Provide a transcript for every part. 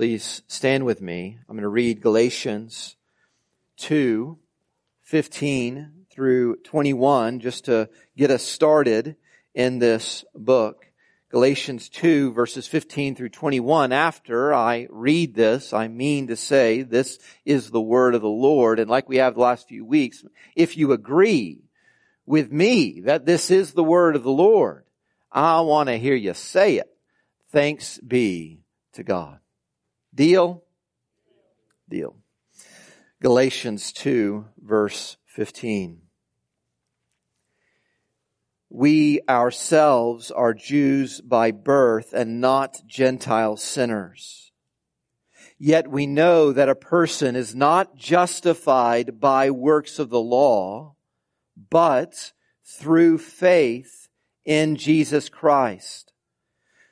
Please stand with me. I'm going to read Galatians 2, 15 through 21 just to get us started in this book. Galatians 2 verses 15 through 21. After I read this, I mean to say this is the word of the Lord. And like we have the last few weeks, if you agree with me that this is the word of the Lord, I want to hear you say it. Thanks be to God. Deal? Deal. Galatians 2 verse 15. We ourselves are Jews by birth and not Gentile sinners. Yet we know that a person is not justified by works of the law, but through faith in Jesus Christ.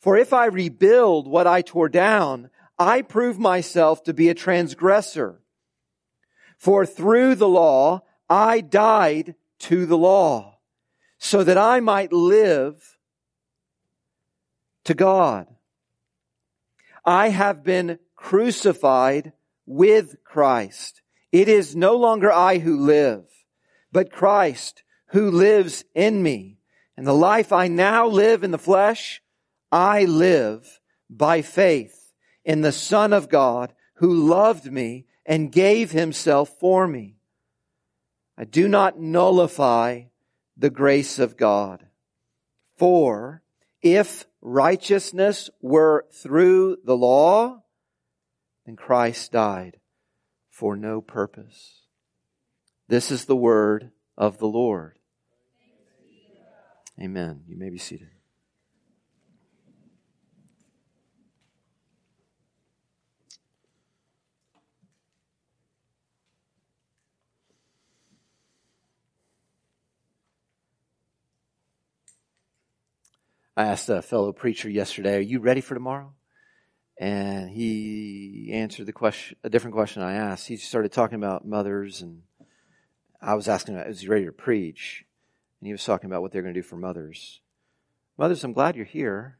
For if I rebuild what I tore down, I prove myself to be a transgressor. For through the law, I died to the law so that I might live to God. I have been crucified with Christ. It is no longer I who live, but Christ who lives in me. And the life I now live in the flesh, I live by faith in the Son of God who loved me and gave himself for me. I do not nullify the grace of God. For if righteousness were through the law, then Christ died for no purpose. This is the word of the Lord. Amen. You may be seated. I asked a fellow preacher yesterday, are you ready for tomorrow? And he answered the question, a different question I asked. He started talking about mothers and I was asking is he ready to preach? And he was talking about what they're going to do for mothers. Mothers, I'm glad you're here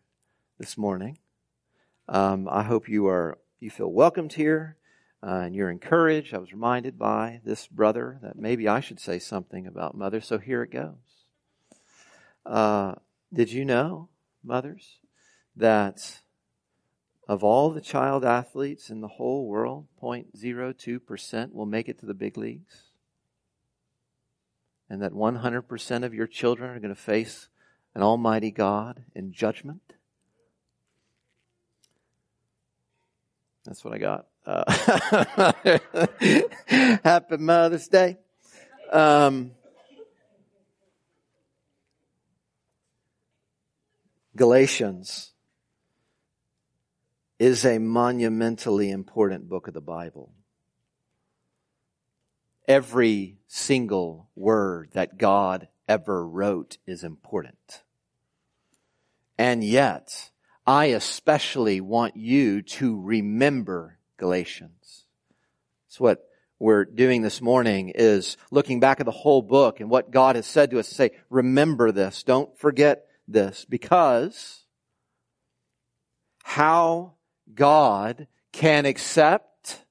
this morning. Um, I hope you are, you feel welcomed here. Uh, and you're encouraged. I was reminded by this brother that maybe I should say something about mothers, so here it goes. Uh, did you know, mothers, that of all the child athletes in the whole world, 0.02% will make it to the big leagues? And that 100% of your children are going to face an almighty God in judgment? That's what I got. Uh, Happy Mother's Day. Um, Galatians is a monumentally important book of the Bible. Every single word that God ever wrote is important. And yet, I especially want you to remember Galatians. It's what we're doing this morning is looking back at the whole book and what God has said to us to say, remember this. Don't forget this because how God can accept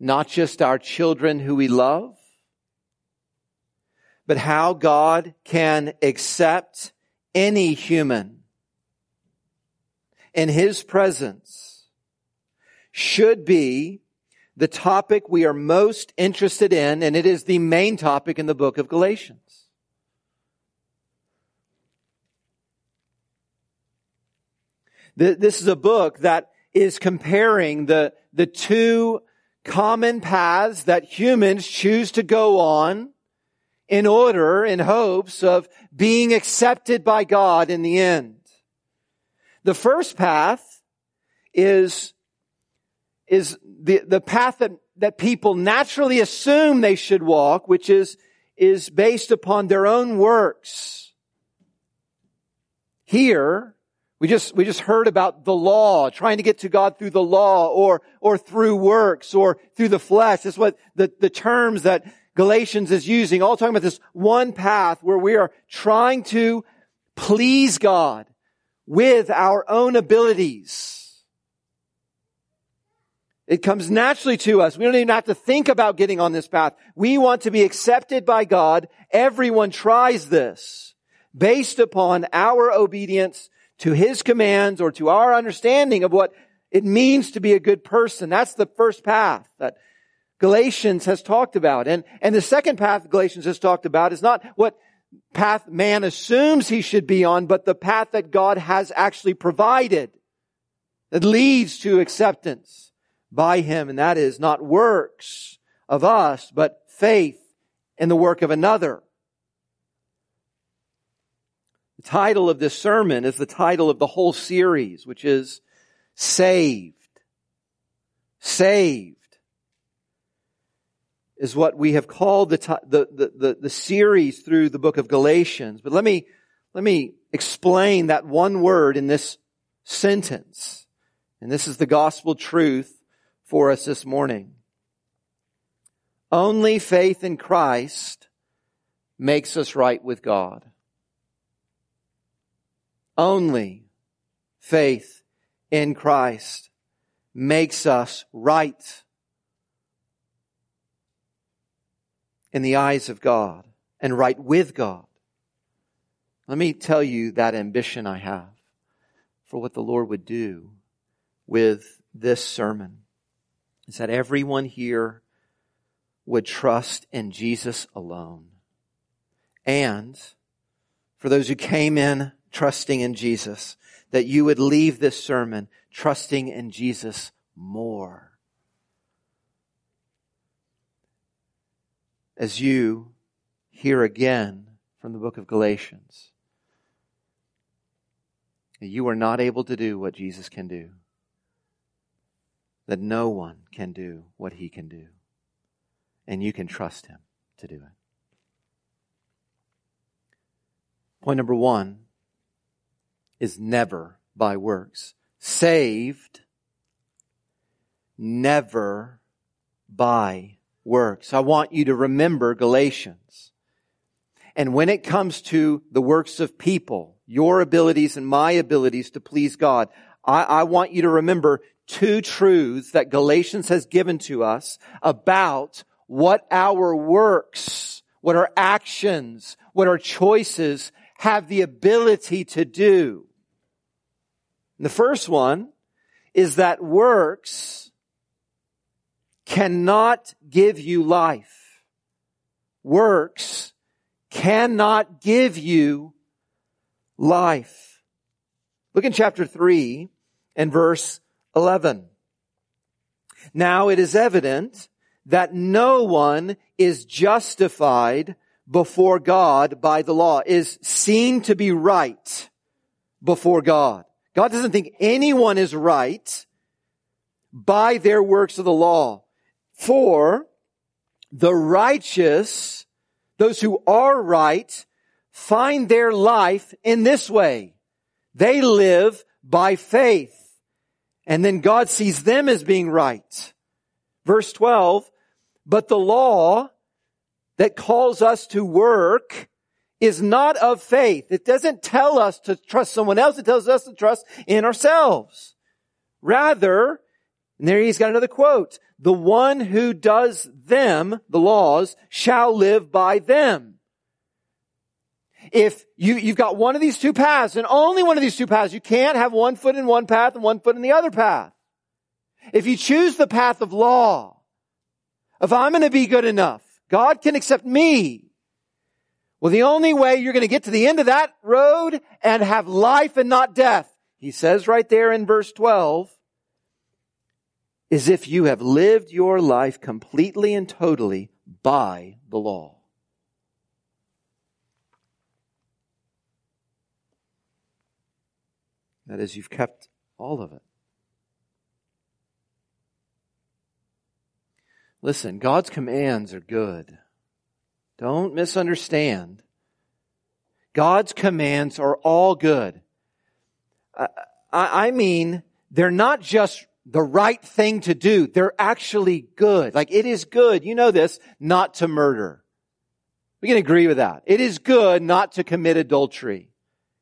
not just our children who we love, but how God can accept any human in His presence should be the topic we are most interested in, and it is the main topic in the book of Galatians. This is a book that is comparing the, the two common paths that humans choose to go on in order, in hopes of being accepted by God in the end. The first path is, is the, the path that, that people naturally assume they should walk, which is, is based upon their own works. Here, we just, we just heard about the law, trying to get to God through the law or, or through works or through the flesh. That's what the, the terms that Galatians is using, all talking about this one path where we are trying to please God with our own abilities. It comes naturally to us. We don't even have to think about getting on this path. We want to be accepted by God. Everyone tries this based upon our obedience to His commands or to our understanding of what it means to be a good person. That's the first path that Galatians has talked about. And, and the second path Galatians has talked about is not what path man assumes he should be on, but the path that God has actually provided that leads to acceptance by him. And that is not works of us, but faith in the work of another. The title of this sermon is the title of the whole series, which is Saved. Saved is what we have called the, the, the, the, the series through the book of Galatians. But let me, let me explain that one word in this sentence. And this is the gospel truth for us this morning. Only faith in Christ makes us right with God. Only faith in Christ makes us right in the eyes of God and right with God. Let me tell you that ambition I have for what the Lord would do with this sermon is that everyone here would trust in Jesus alone. And for those who came in trusting in Jesus, that you would leave this sermon trusting in Jesus more. as you hear again from the book of Galatians you are not able to do what Jesus can do, that no one can do what he can do, and you can trust him to do it. Point number one is never by works. Saved, never by works. I want you to remember Galatians. And when it comes to the works of people, your abilities and my abilities to please God, I, I want you to remember two truths that Galatians has given to us about what our works, what our actions, what our choices have the ability to do. The first one is that works cannot give you life. Works cannot give you life. Look in chapter 3 and verse 11. Now it is evident that no one is justified before God by the law, is seen to be right before God. God doesn't think anyone is right by their works of the law. For the righteous, those who are right, find their life in this way. They live by faith. And then God sees them as being right. Verse 12, but the law that calls us to work is not of faith. It doesn't tell us to trust someone else. It tells us to trust in ourselves. Rather, and there he's got another quote. The one who does them, the laws, shall live by them. If you, you've got one of these two paths and only one of these two paths, you can't have one foot in one path and one foot in the other path. If you choose the path of law, if I'm going to be good enough, God can accept me. Well, the only way you're going to get to the end of that road and have life and not death, he says right there in verse 12, is if you have lived your life completely and totally by the law. That is, you've kept all of it. Listen, God's commands are good. Don't misunderstand. God's commands are all good. I, I mean, they're not just the right thing to do. They're actually good. Like it is good, you know this, not to murder. We can agree with that. It is good not to commit adultery.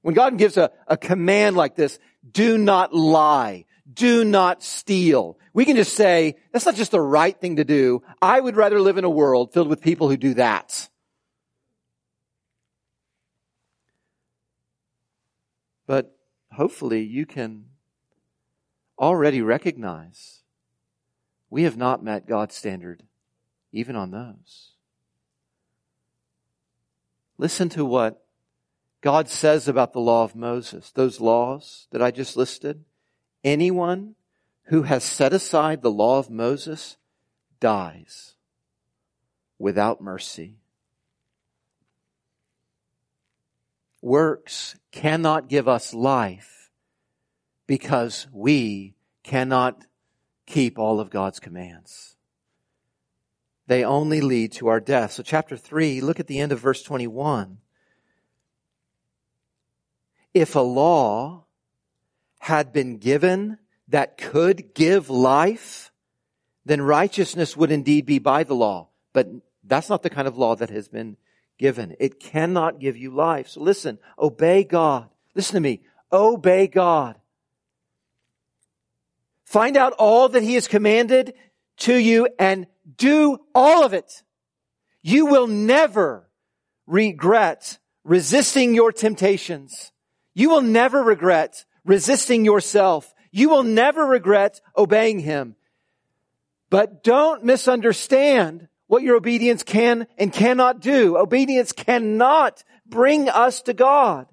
When God gives a, a command like this, do not lie. Do not steal. We can just say, that's not just the right thing to do. I would rather live in a world filled with people who do that. But hopefully you can already recognize we have not met God's standard even on those. Listen to what God says about the law of Moses, those laws that I just listed. Anyone who has set aside the law of Moses dies without mercy. Works cannot give us life because we cannot keep all of God's commands. They only lead to our death. So chapter 3, look at the end of verse 21. If a law had been given that could give life, then righteousness would indeed be by the law. But that's not the kind of law that has been given. It cannot give you life. So listen, obey God. Listen to me. Obey God. Find out all that He has commanded to you and do all of it. You will never regret resisting your temptations. You will never regret resisting yourself. You will never regret obeying Him. But don't misunderstand what your obedience can and cannot do. Obedience cannot bring us to God.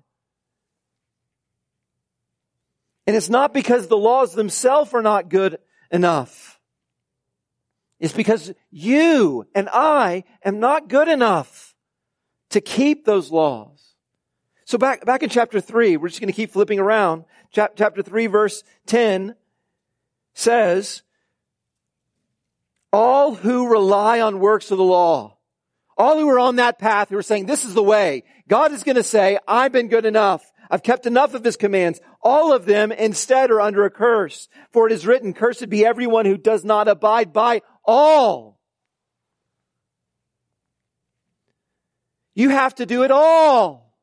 And it's not because the laws themselves are not good enough. It's because you and I am not good enough to keep those laws. So back, back in chapter 3, we're just going to keep flipping around. Chapter 3 verse 10 says, all who rely on works of the law, all who are on that path who are saying, this is the way, God is going to say, I've been good enough. I've kept enough of his commands. All of them instead are under a curse. For it is written, cursed be everyone who does not abide by all. You have to do it all.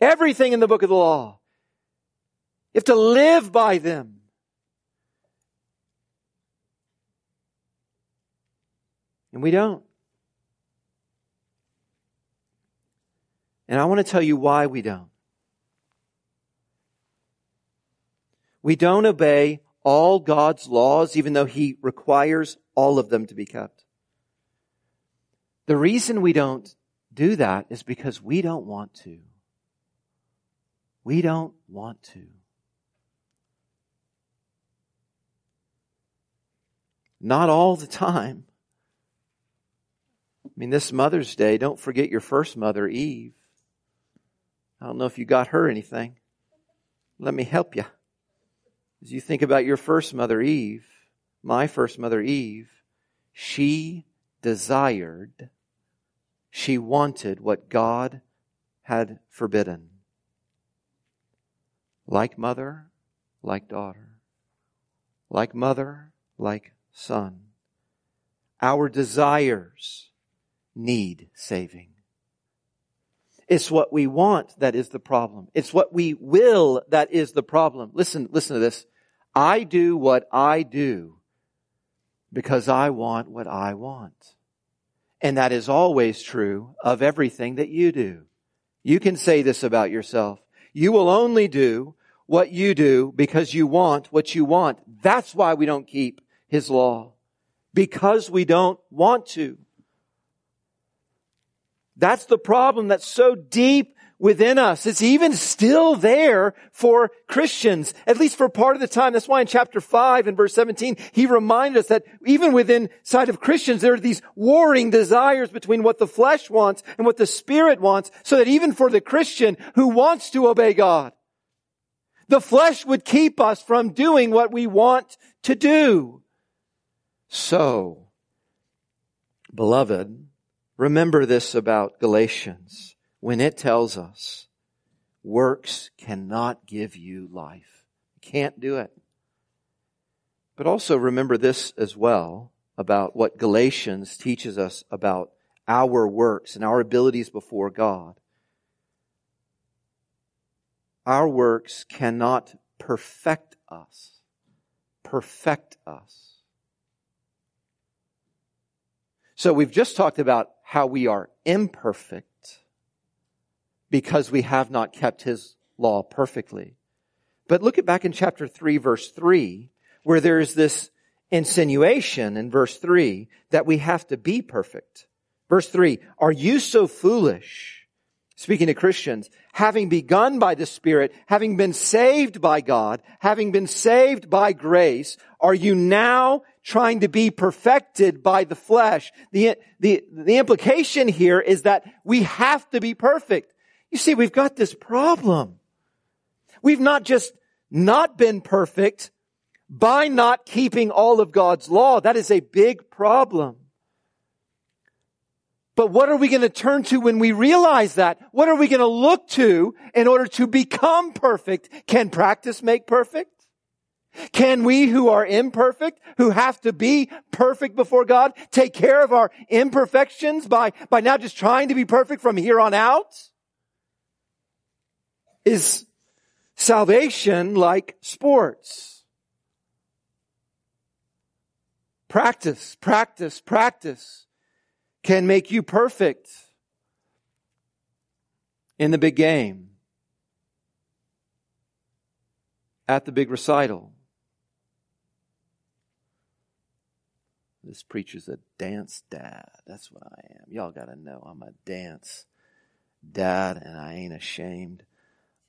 Everything in the book of the law. You have to live by them. And we don't. And I want to tell you why we don't. We don't obey all God's laws, even though He requires all of them to be kept. The reason we don't do that is because we don't want to. We don't want to. Not all the time. I mean, this Mother's Day, don't forget your first mother, Eve. I don't know if you got her anything. Let me help you. As you think about your first mother, Eve, my first mother, Eve, she desired, she wanted what God had forbidden like mother, like daughter, like mother, like son. Our desires need saving. It's what we want that is the problem. It's what we will that is the problem. Listen, listen to this. I do what I do because I want what I want. And that is always true of everything that you do. You can say this about yourself. You will only do what you do because you want what you want. That's why we don't keep His law. Because we don't want to. That's the problem that's so deep within us. It's even still there for Christians, at least for part of the time. That's why in chapter 5 and verse 17, he reminded us that even within side of Christians, there are these warring desires between what the flesh wants and what the spirit wants, so that even for the Christian who wants to obey God, the flesh would keep us from doing what we want to do. So, beloved, remember this about Galatians when it tells us works cannot give you life. Can't do it. But also remember this as well about what Galatians teaches us about our works and our abilities before God. Our works cannot perfect us. Perfect us. So we've just talked about how we are imperfect because we have not kept his law perfectly. But look at back in chapter 3 verse 3 where there's this insinuation in verse 3 that we have to be perfect. Verse 3, are you so foolish? Speaking to Christians, having begun by the Spirit, having been saved by God, having been saved by grace, are you now trying to be perfected by the flesh? The, the, the implication here is that we have to be perfect. You see, we've got this problem. We've not just not been perfect, by not keeping all of God's law. That is a big problem. But what are we going to turn to when we realize that? What are we going to look to in order to become perfect? Can practice make perfect? Can we who are imperfect, who have to be perfect before God, take care of our imperfections by, by now just trying to be perfect from here on out? Is salvation like sports? Practice, practice, practice can make you perfect in the big game, at the big recital. This preacher's a dance dad. That's what I am. Y'all gotta know I'm a dance dad and I ain't ashamed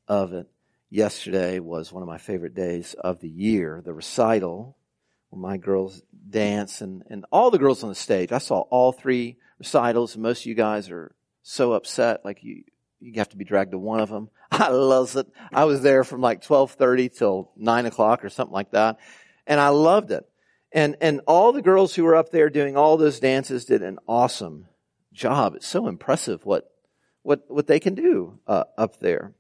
of it. Yesterday was one of my favorite days of the year, the recital where my girls dance and, and all the girls on the stage. I saw all three recitals and most of you guys are so upset. Like you, you have to be dragged to one of them. I love it. I was there from like 1230 till nine o'clock or something like that. And I loved it. And, and all the girls who were up there doing all those dances did an awesome job. It's so impressive what, what, what they can do uh, up there.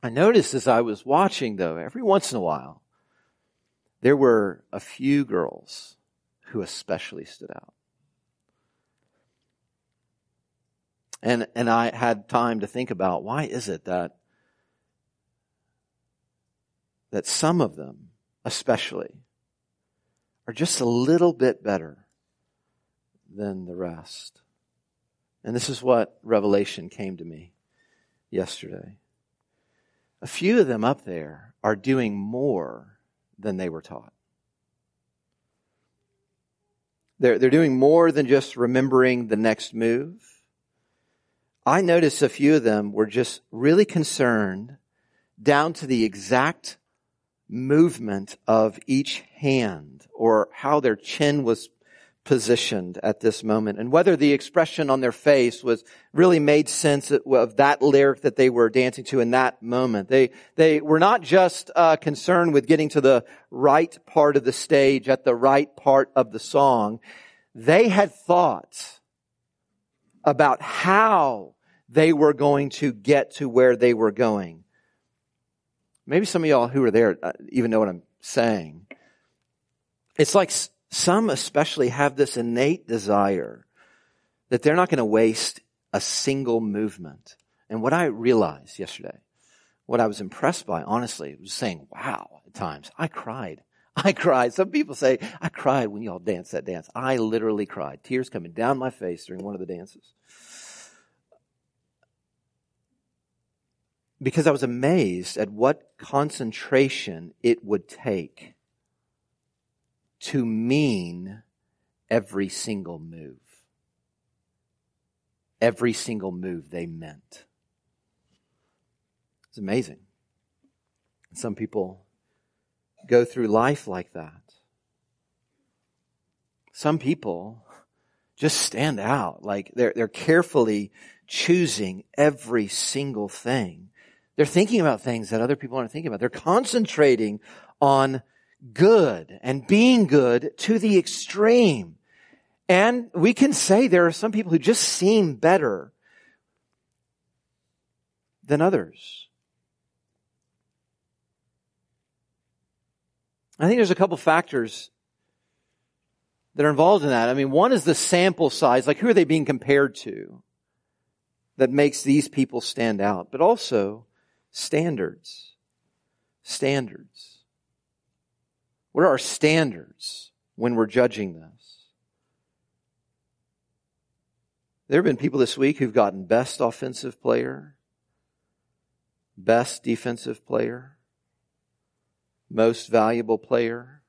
I noticed as I was watching though, every once in a while, there were a few girls who especially stood out. And, and I had time to think about why is it that, that some of them, especially, are just a little bit better than the rest. And this is what revelation came to me yesterday. A few of them up there are doing more than they were taught. They're, they're doing more than just remembering the next move. I noticed a few of them were just really concerned down to the exact movement of each hand or how their chin was positioned at this moment and whether the expression on their face was really made sense of that lyric that they were dancing to in that moment. They, they were not just uh, concerned with getting to the right part of the stage at the right part of the song. They had thoughts about how they were going to get to where they were going. Maybe some of y'all who are there uh, even know what I'm saying. It's like some especially have this innate desire that they're not going to waste a single movement. And what I realized yesterday, what I was impressed by, honestly, was saying, wow, at times, I cried. I cried. Some people say, I cried when y'all danced that dance. I literally cried. Tears coming down my face during one of the dances. Because I was amazed at what concentration it would take to mean every single move. Every single move they meant. It's amazing. Some people go through life like that. Some people just stand out. Like they're, they're carefully choosing every single thing. They're thinking about things that other people aren't thinking about. They're concentrating on good and being good to the extreme. And we can say there are some people who just seem better than others. I think there's a couple factors that are involved in that. I mean, one is the sample size, like who are they being compared to that makes these people stand out, but also standards. Standards. What are our standards when we're judging this? There have been people this week who've gotten best offensive player, best defensive player, most valuable player,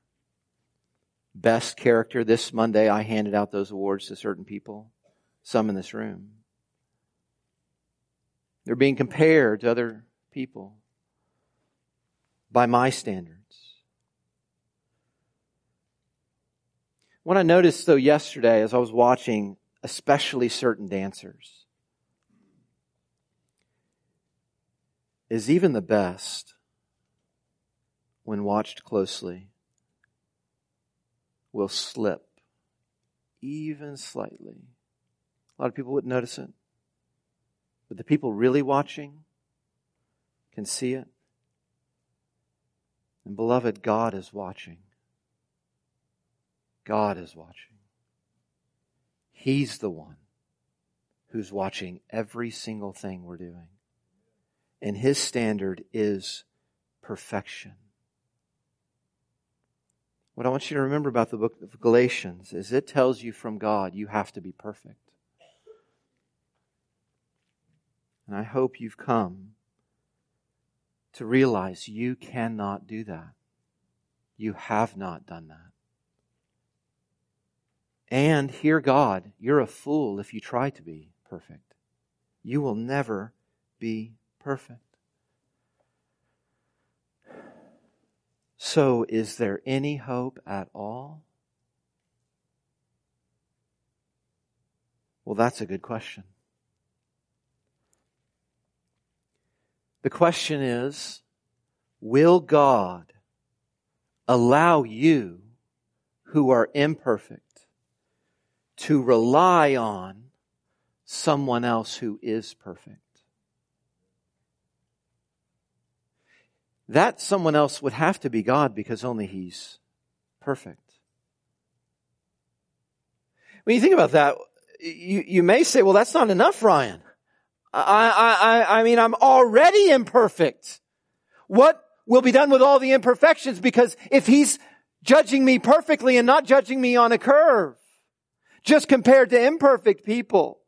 best character. This Monday I handed out those awards to certain people, some in this room. They're being compared to other people by my standards. What I noticed though yesterday as I was watching especially certain dancers is even the best when watched closely will slip even slightly. A lot of people wouldn't notice it. But the people really watching can see it. And beloved, God is watching. God is watching. He's the one who's watching every single thing we're doing. And His standard is perfection. What I want you to remember about the book of Galatians is it tells you from God you have to be perfect. And I hope you've come to realize you cannot do that. You have not done that. And hear God, you're a fool if you try to be perfect. You will never be perfect. So, is there any hope at all? Well, that's a good question. The question is, will God allow you who are imperfect to rely on someone else who is perfect? That someone else would have to be God because only He's perfect. When you think about that, you, you may say, well, that's not enough, Ryan. I, I, I mean, I'm already imperfect. What will be done with all the imperfections? Because if he's judging me perfectly and not judging me on a curve, just compared to imperfect people.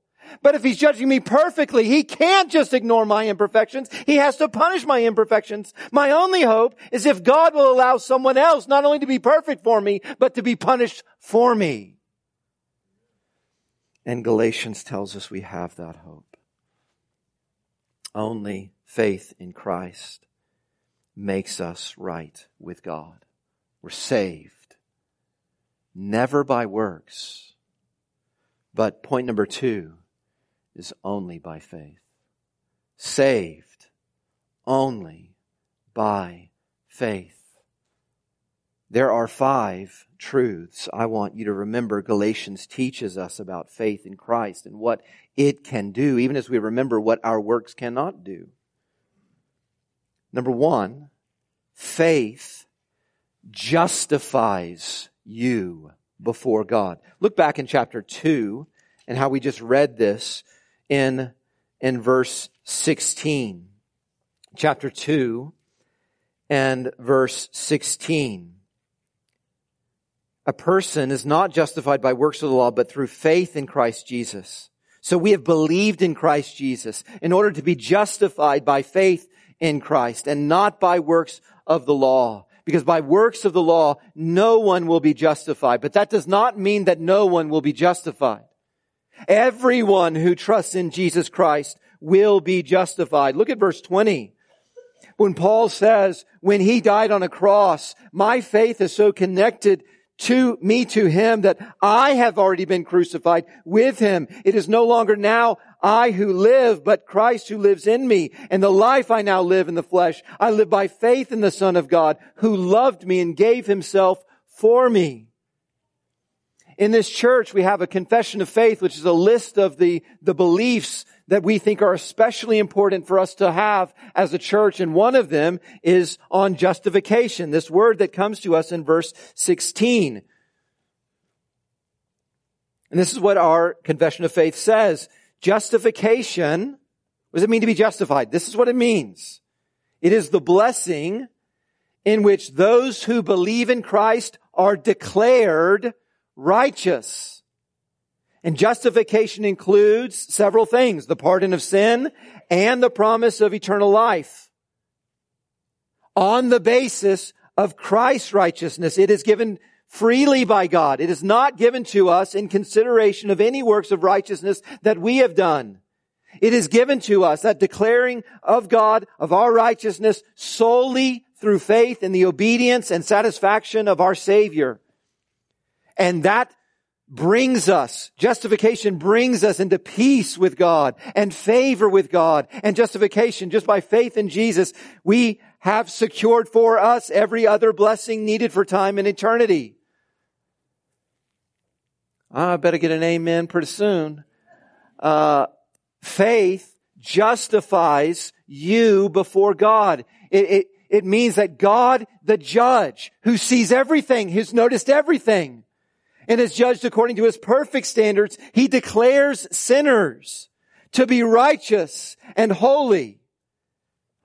But if he's judging me perfectly, he can't just ignore my imperfections. He has to punish my imperfections. My only hope is if God will allow someone else not only to be perfect for me, but to be punished for me. And Galatians tells us we have that hope. Only faith in Christ makes us right with God. We're saved. Never by works. But point number two is only by faith. Saved only by faith. There are five truths I want you to remember Galatians teaches us about faith in Christ and what it can do, even as we remember what our works cannot do. Number one, faith justifies you before God. Look back in chapter 2 and how we just read this in, in verse 16. Chapter 2 and verse 16 a person is not justified by works of the law, but through faith in Christ Jesus. So we have believed in Christ Jesus in order to be justified by faith in Christ and not by works of the law. Because by works of the law, no one will be justified. But that does not mean that no one will be justified. Everyone who trusts in Jesus Christ will be justified. Look at verse 20. When Paul says, when he died on a cross, my faith is so connected to me to him that I have already been crucified with him. It is no longer now I who live, but Christ who lives in me. And the life I now live in the flesh, I live by faith in the Son of God who loved me and gave himself for me. In this church, we have a confession of faith, which is a list of the, the beliefs that we think are especially important for us to have as a church. And one of them is on justification, this word that comes to us in verse 16. And this is what our confession of faith says. Justification, what does it mean to be justified? This is what it means. It is the blessing in which those who believe in Christ are declared righteous. And justification includes several things, the pardon of sin and the promise of eternal life. On the basis of Christ's righteousness, it is given freely by God. It is not given to us in consideration of any works of righteousness that we have done. It is given to us, that declaring of God, of our righteousness solely through faith in the obedience and satisfaction of our Savior. And that brings us, justification brings us into peace with God and favor with God and justification just by faith in Jesus. We have secured for us every other blessing needed for time and eternity. I better get an amen pretty soon. Uh, faith justifies you before God. It, it, it means that God, the judge, who sees everything, who's noticed everything, and is judged according to his perfect standards, he declares sinners to be righteous and holy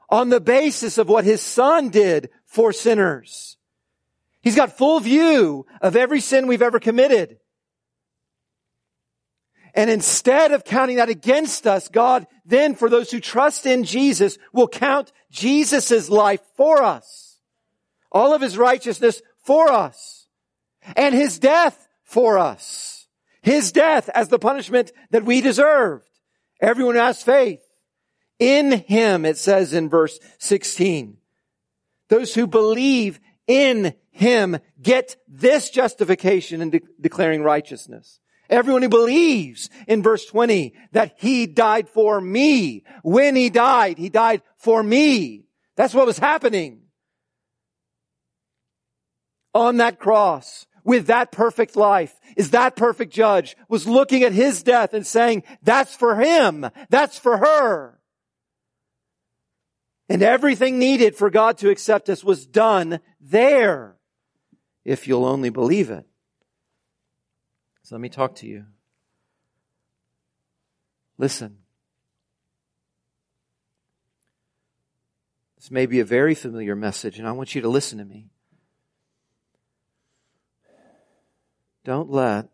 on the basis of what his son did for sinners. He's got full view of every sin we've ever committed. And instead of counting that against us, God then, for those who trust in Jesus, will count Jesus' life for us. All of his righteousness for us. And his death for us. His death as the punishment that we deserved. Everyone who has faith in him, it says in verse 16. Those who believe in him get this justification in de- declaring righteousness. Everyone who believes in verse 20 that he died for me. When he died, he died for me. That's what was happening on that cross with that perfect life is that perfect judge was looking at his death and saying, that's for him. That's for her. And everything needed for God to accept us was done there. If you'll only believe it. So let me talk to you. Listen. This may be a very familiar message, and I want you to listen to me. Don't let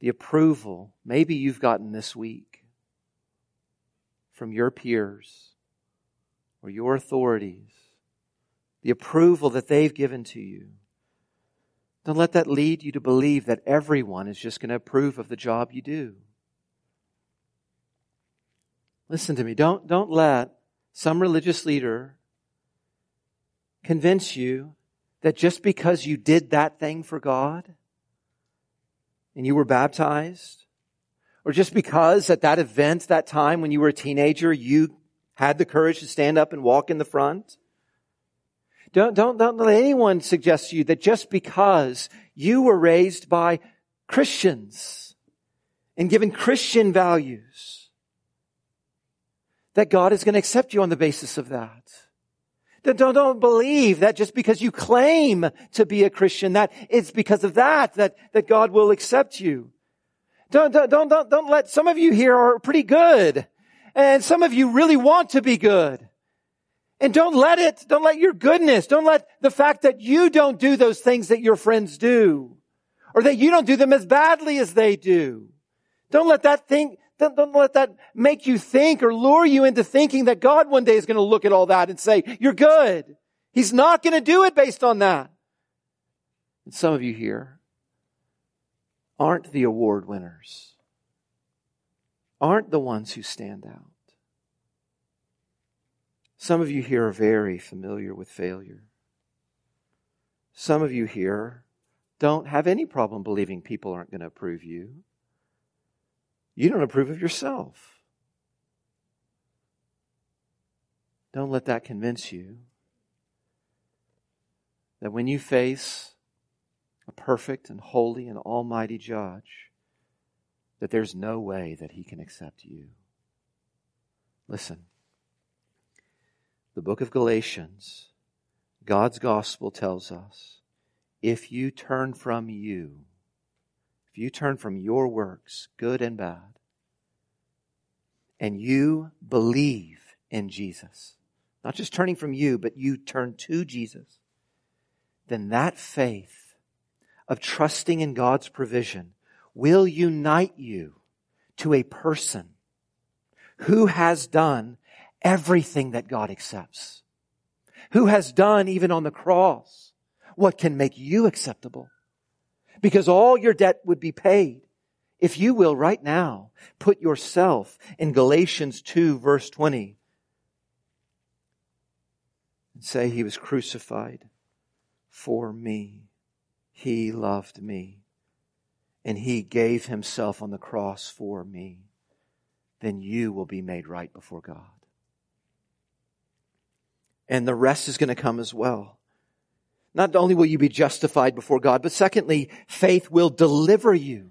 the approval maybe you've gotten this week from your peers or your authorities, the approval that they've given to you, don't let that lead you to believe that everyone is just going to approve of the job you do. Listen to me. Don't, don't let some religious leader convince you that just because you did that thing for God and you were baptized, or just because at that event, that time when you were a teenager, you had the courage to stand up and walk in the front, don't, don't, don't let anyone suggest to you that just because you were raised by Christians and given Christian values, that God is going to accept you on the basis of that. Don't, don't believe that just because you claim to be a Christian, that it's because of that, that, that God will accept you. Don't, don't, don't, don't let, some of you here are pretty good. And some of you really want to be good. And don't let it, don't let your goodness, don't let the fact that you don't do those things that your friends do, or that you don't do them as badly as they do. Don't let that thing, don't, don't let that make you think or lure you into thinking that God one day is going to look at all that and say, you're good. He's not going to do it based on that. And some of you here aren't the award winners, aren't the ones who stand out. Some of you here are very familiar with failure. Some of you here don't have any problem believing people aren't going to approve you. You don't approve of yourself. Don't let that convince you that when you face a perfect and holy and almighty judge, that there's no way that he can accept you. Listen, the book of Galatians, God's gospel tells us if you turn from you, if you turn from your works, good and bad, and you believe in Jesus, not just turning from you, but you turn to Jesus, then that faith of trusting in God's provision will unite you to a person who has done everything that God accepts, who has done even on the cross what can make you acceptable. Because all your debt would be paid. If you will right now put yourself in Galatians 2 verse 20 and say he was crucified for me. He loved me and he gave himself on the cross for me. Then you will be made right before God. And the rest is going to come as well. Not only will you be justified before God, but secondly, faith will deliver you.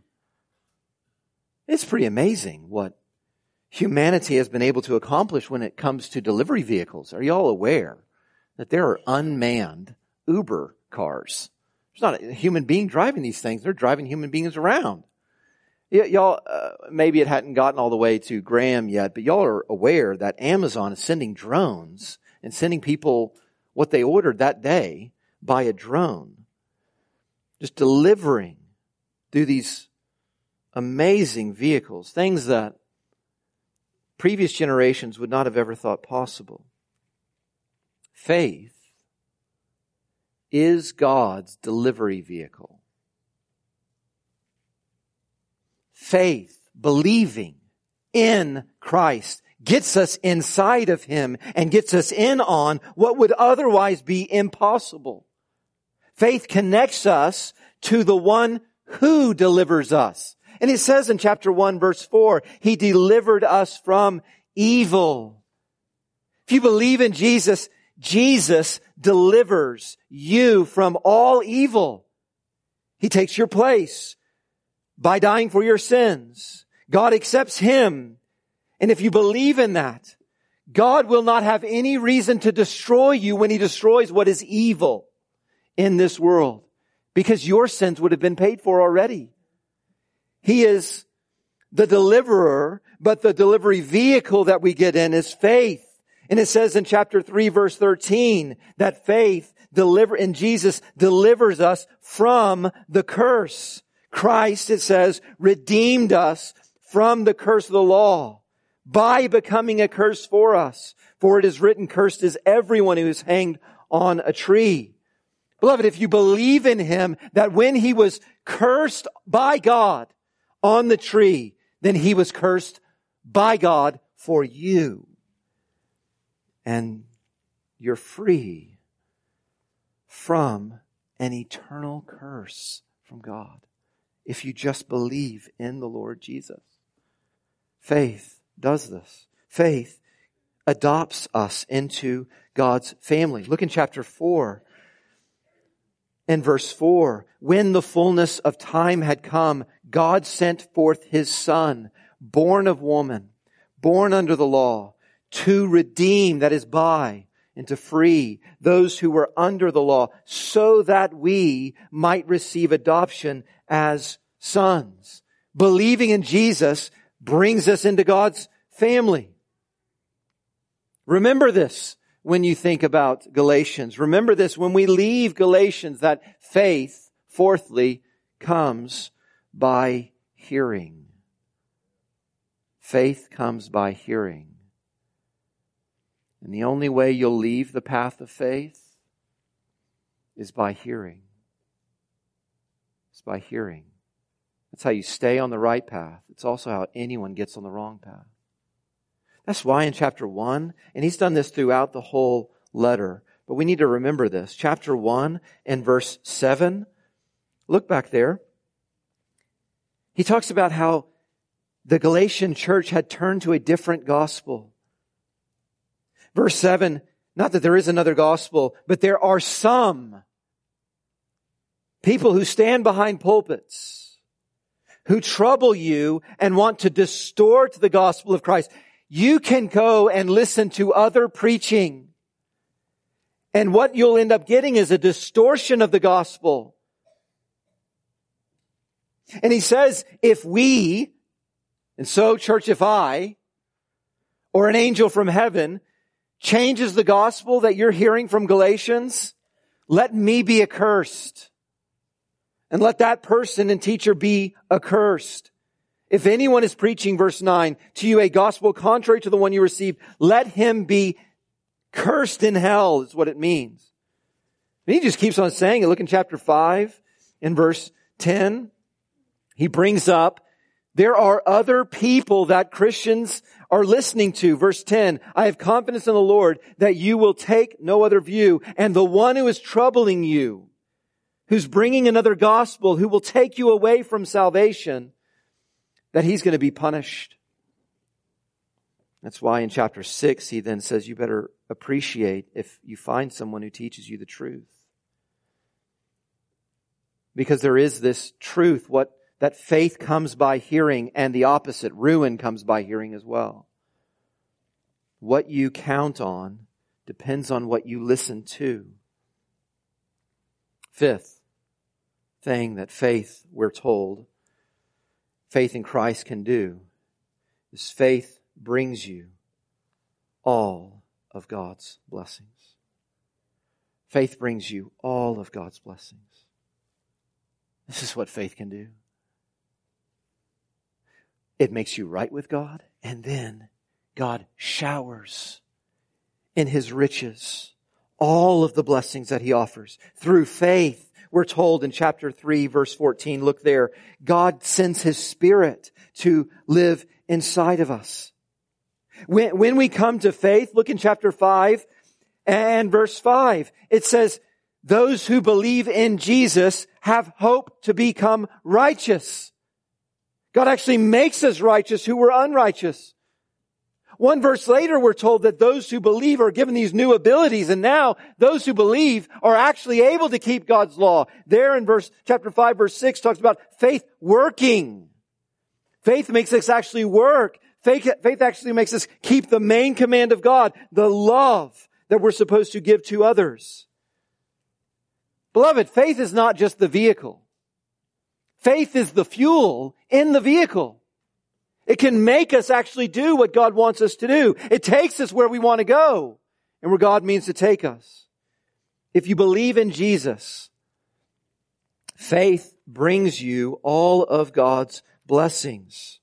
It's pretty amazing what humanity has been able to accomplish when it comes to delivery vehicles. Are you all aware that there are unmanned Uber cars? There's not a human being driving these things. They're driving human beings around. Y- y'all, uh, maybe it hadn't gotten all the way to Graham yet, but y'all are aware that Amazon is sending drones and sending people what they ordered that day by a drone. Just delivering through these amazing vehicles, things that previous generations would not have ever thought possible. Faith is God's delivery vehicle. Faith, believing in Christ, gets us inside of Him and gets us in on what would otherwise be impossible. Faith connects us to the one who delivers us. And it says in chapter 1 verse 4, He delivered us from evil. If you believe in Jesus, Jesus delivers you from all evil. He takes your place by dying for your sins. God accepts Him. And if you believe in that, God will not have any reason to destroy you when He destroys what is evil in this world because your sins would have been paid for already. He is the deliverer, but the delivery vehicle that we get in is faith. And it says in chapter 3 verse 13 that faith deliver in Jesus delivers us from the curse. Christ, it says, redeemed us from the curse of the law by becoming a curse for us. For it is written, cursed is everyone who is hanged on a tree. Beloved, if you believe in him, that when he was cursed by God on the tree, then he was cursed by God for you. And you're free from an eternal curse from God if you just believe in the Lord Jesus. Faith does this. Faith adopts us into God's family. Look in chapter 4 and verse 4. When the fullness of time had come, God sent forth his son, born of woman, born under the law, to redeem, that is by, and to free those who were under the law, so that we might receive adoption as sons. Believing in Jesus brings us into God's family. Remember this when you think about Galatians. Remember this when we leave Galatians that faith, fourthly, comes by hearing. Faith comes by hearing. And the only way you'll leave the path of faith is by hearing. It's by hearing. That's how you stay on the right path. It's also how anyone gets on the wrong path. That's why in chapter 1, and he's done this throughout the whole letter, But we need to remember this. Chapter 1 and verse 7. Look back there. He talks about how the Galatian church had turned to a different gospel. Verse 7, not that there is another gospel, but there are some people who stand behind pulpits who trouble you and want to distort the gospel of Christ. You can go and listen to other preaching. And what you'll end up getting is a distortion of the gospel. And he says, if we, and so church, if I, or an angel from heaven changes the gospel that you're hearing from Galatians, let me be accursed. And let that person and teacher be accursed. If anyone is preaching, verse 9, to you a gospel contrary to the one you received, let him be cursed in hell, is what it means. And he just keeps on saying it. Look in chapter 5, in verse 10. He brings up, there are other people that Christians are listening to. Verse 10, I have confidence in the Lord that you will take no other view. And the one who is troubling you, who's bringing another gospel, who will take you away from salvation, that he's going to be punished. That's why in chapter 6, he then says you better appreciate if you find someone who teaches you the truth. Because there is this truth, what that faith comes by hearing and the opposite, ruin comes by hearing as well. What you count on depends on what you listen to. Fifth thing that faith, we're told, faith in Christ can do is faith brings you all of God's blessings. Faith brings you all of God's blessings. This is what faith can do. It makes you right with God, and then God showers in His riches all of the blessings that He offers. Through faith, we're told in chapter 3, verse 14, look there, God sends His Spirit to live inside of us. When, when we come to faith, look in chapter 5 and verse 5. It says, those who believe in Jesus have hope to become righteous. God actually makes us righteous who were unrighteous. One verse later, we're told that those who believe are given these new abilities, and now those who believe are actually able to keep God's law. There in verse, chapter 5, verse 6 talks about faith working. Faith makes us actually work. Faith, faith actually makes us keep the main command of God, the love that we're supposed to give to others. Beloved, faith is not just the vehicle. Faith is the fuel in the vehicle. It can make us actually do what God wants us to do. It takes us where we want to go and where God means to take us. If you believe in Jesus, faith brings you all of God's blessings.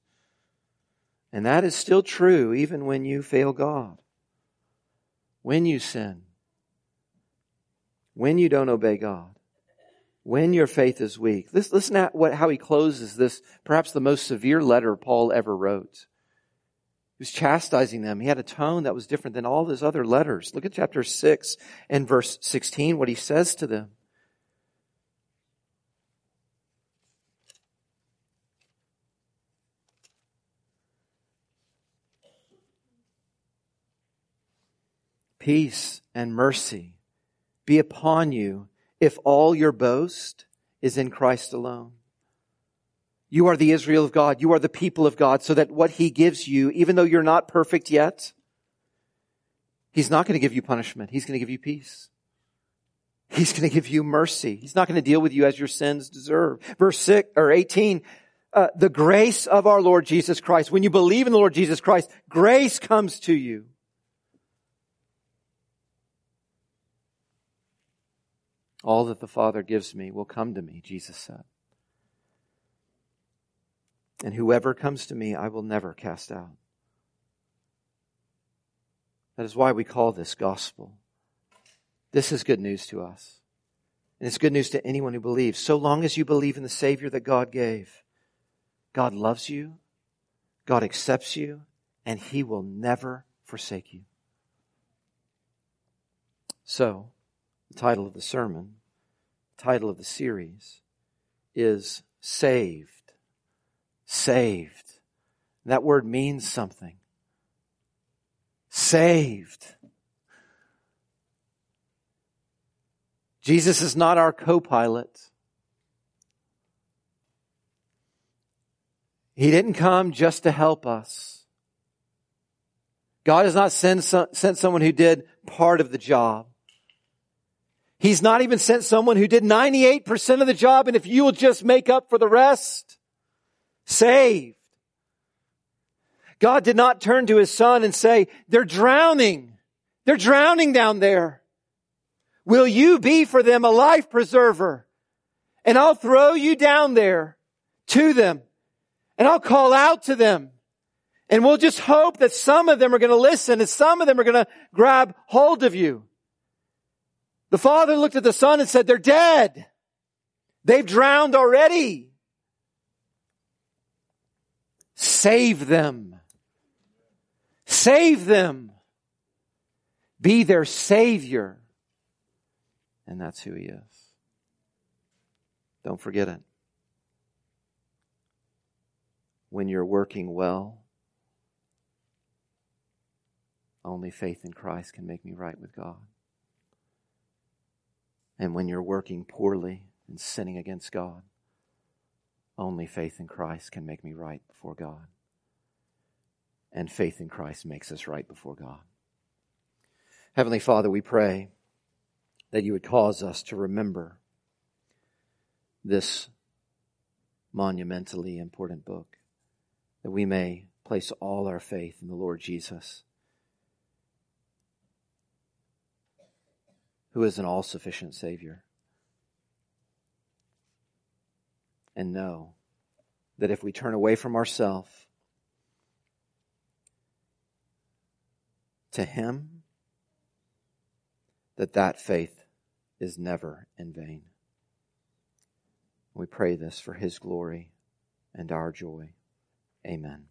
And that is still true even when you fail God. When you sin. When you don't obey God when your faith is weak. Listen, listen at what, how he closes this, perhaps the most severe letter Paul ever wrote. He was chastising them. He had a tone that was different than all his other letters. Look at chapter 6 and verse 16, what he says to them. Peace and mercy be upon you if all your boast is in Christ alone. You are the Israel of God. You are the people of God so that what he gives you, even though you're not perfect yet, he's not going to give you punishment. He's going to give you peace. He's going to give you mercy. He's not going to deal with you as your sins deserve. Verse 6 or 18, uh, the grace of our Lord Jesus Christ. When you believe in the Lord Jesus Christ, grace comes to you. All that the Father gives me will come to me, Jesus said. And whoever comes to me, I will never cast out. That is why we call this gospel. This is good news to us. And it's good news to anyone who believes. So long as you believe in the Savior that God gave, God loves you, God accepts you, and He will never forsake you. So, the title of the sermon, title of the series is Saved. Saved. That word means something. Saved. Jesus is not our co-pilot. He didn't come just to help us. God has not sent, sent someone who did part of the job. He's not even sent someone who did 98% of the job and if you will just make up for the rest, saved. God did not turn to his son and say, they're drowning. They're drowning down there. Will you be for them a life preserver? And I'll throw you down there to them and I'll call out to them. And we'll just hope that some of them are going to listen and some of them are going to grab hold of you. The father looked at the son and said, they're dead. They've drowned already. Save them. Save them. Be their savior. And that's who he is. Don't forget it. When you're working well, only faith in Christ can make me right with God. And when you're working poorly and sinning against God, only faith in Christ can make me right before God. And faith in Christ makes us right before God. Heavenly Father, we pray that you would cause us to remember this monumentally important book, that we may place all our faith in the Lord Jesus who is an all sufficient Savior. And know that if we turn away from ourselves to Him, that that faith is never in vain. We pray this for His glory and our joy. Amen.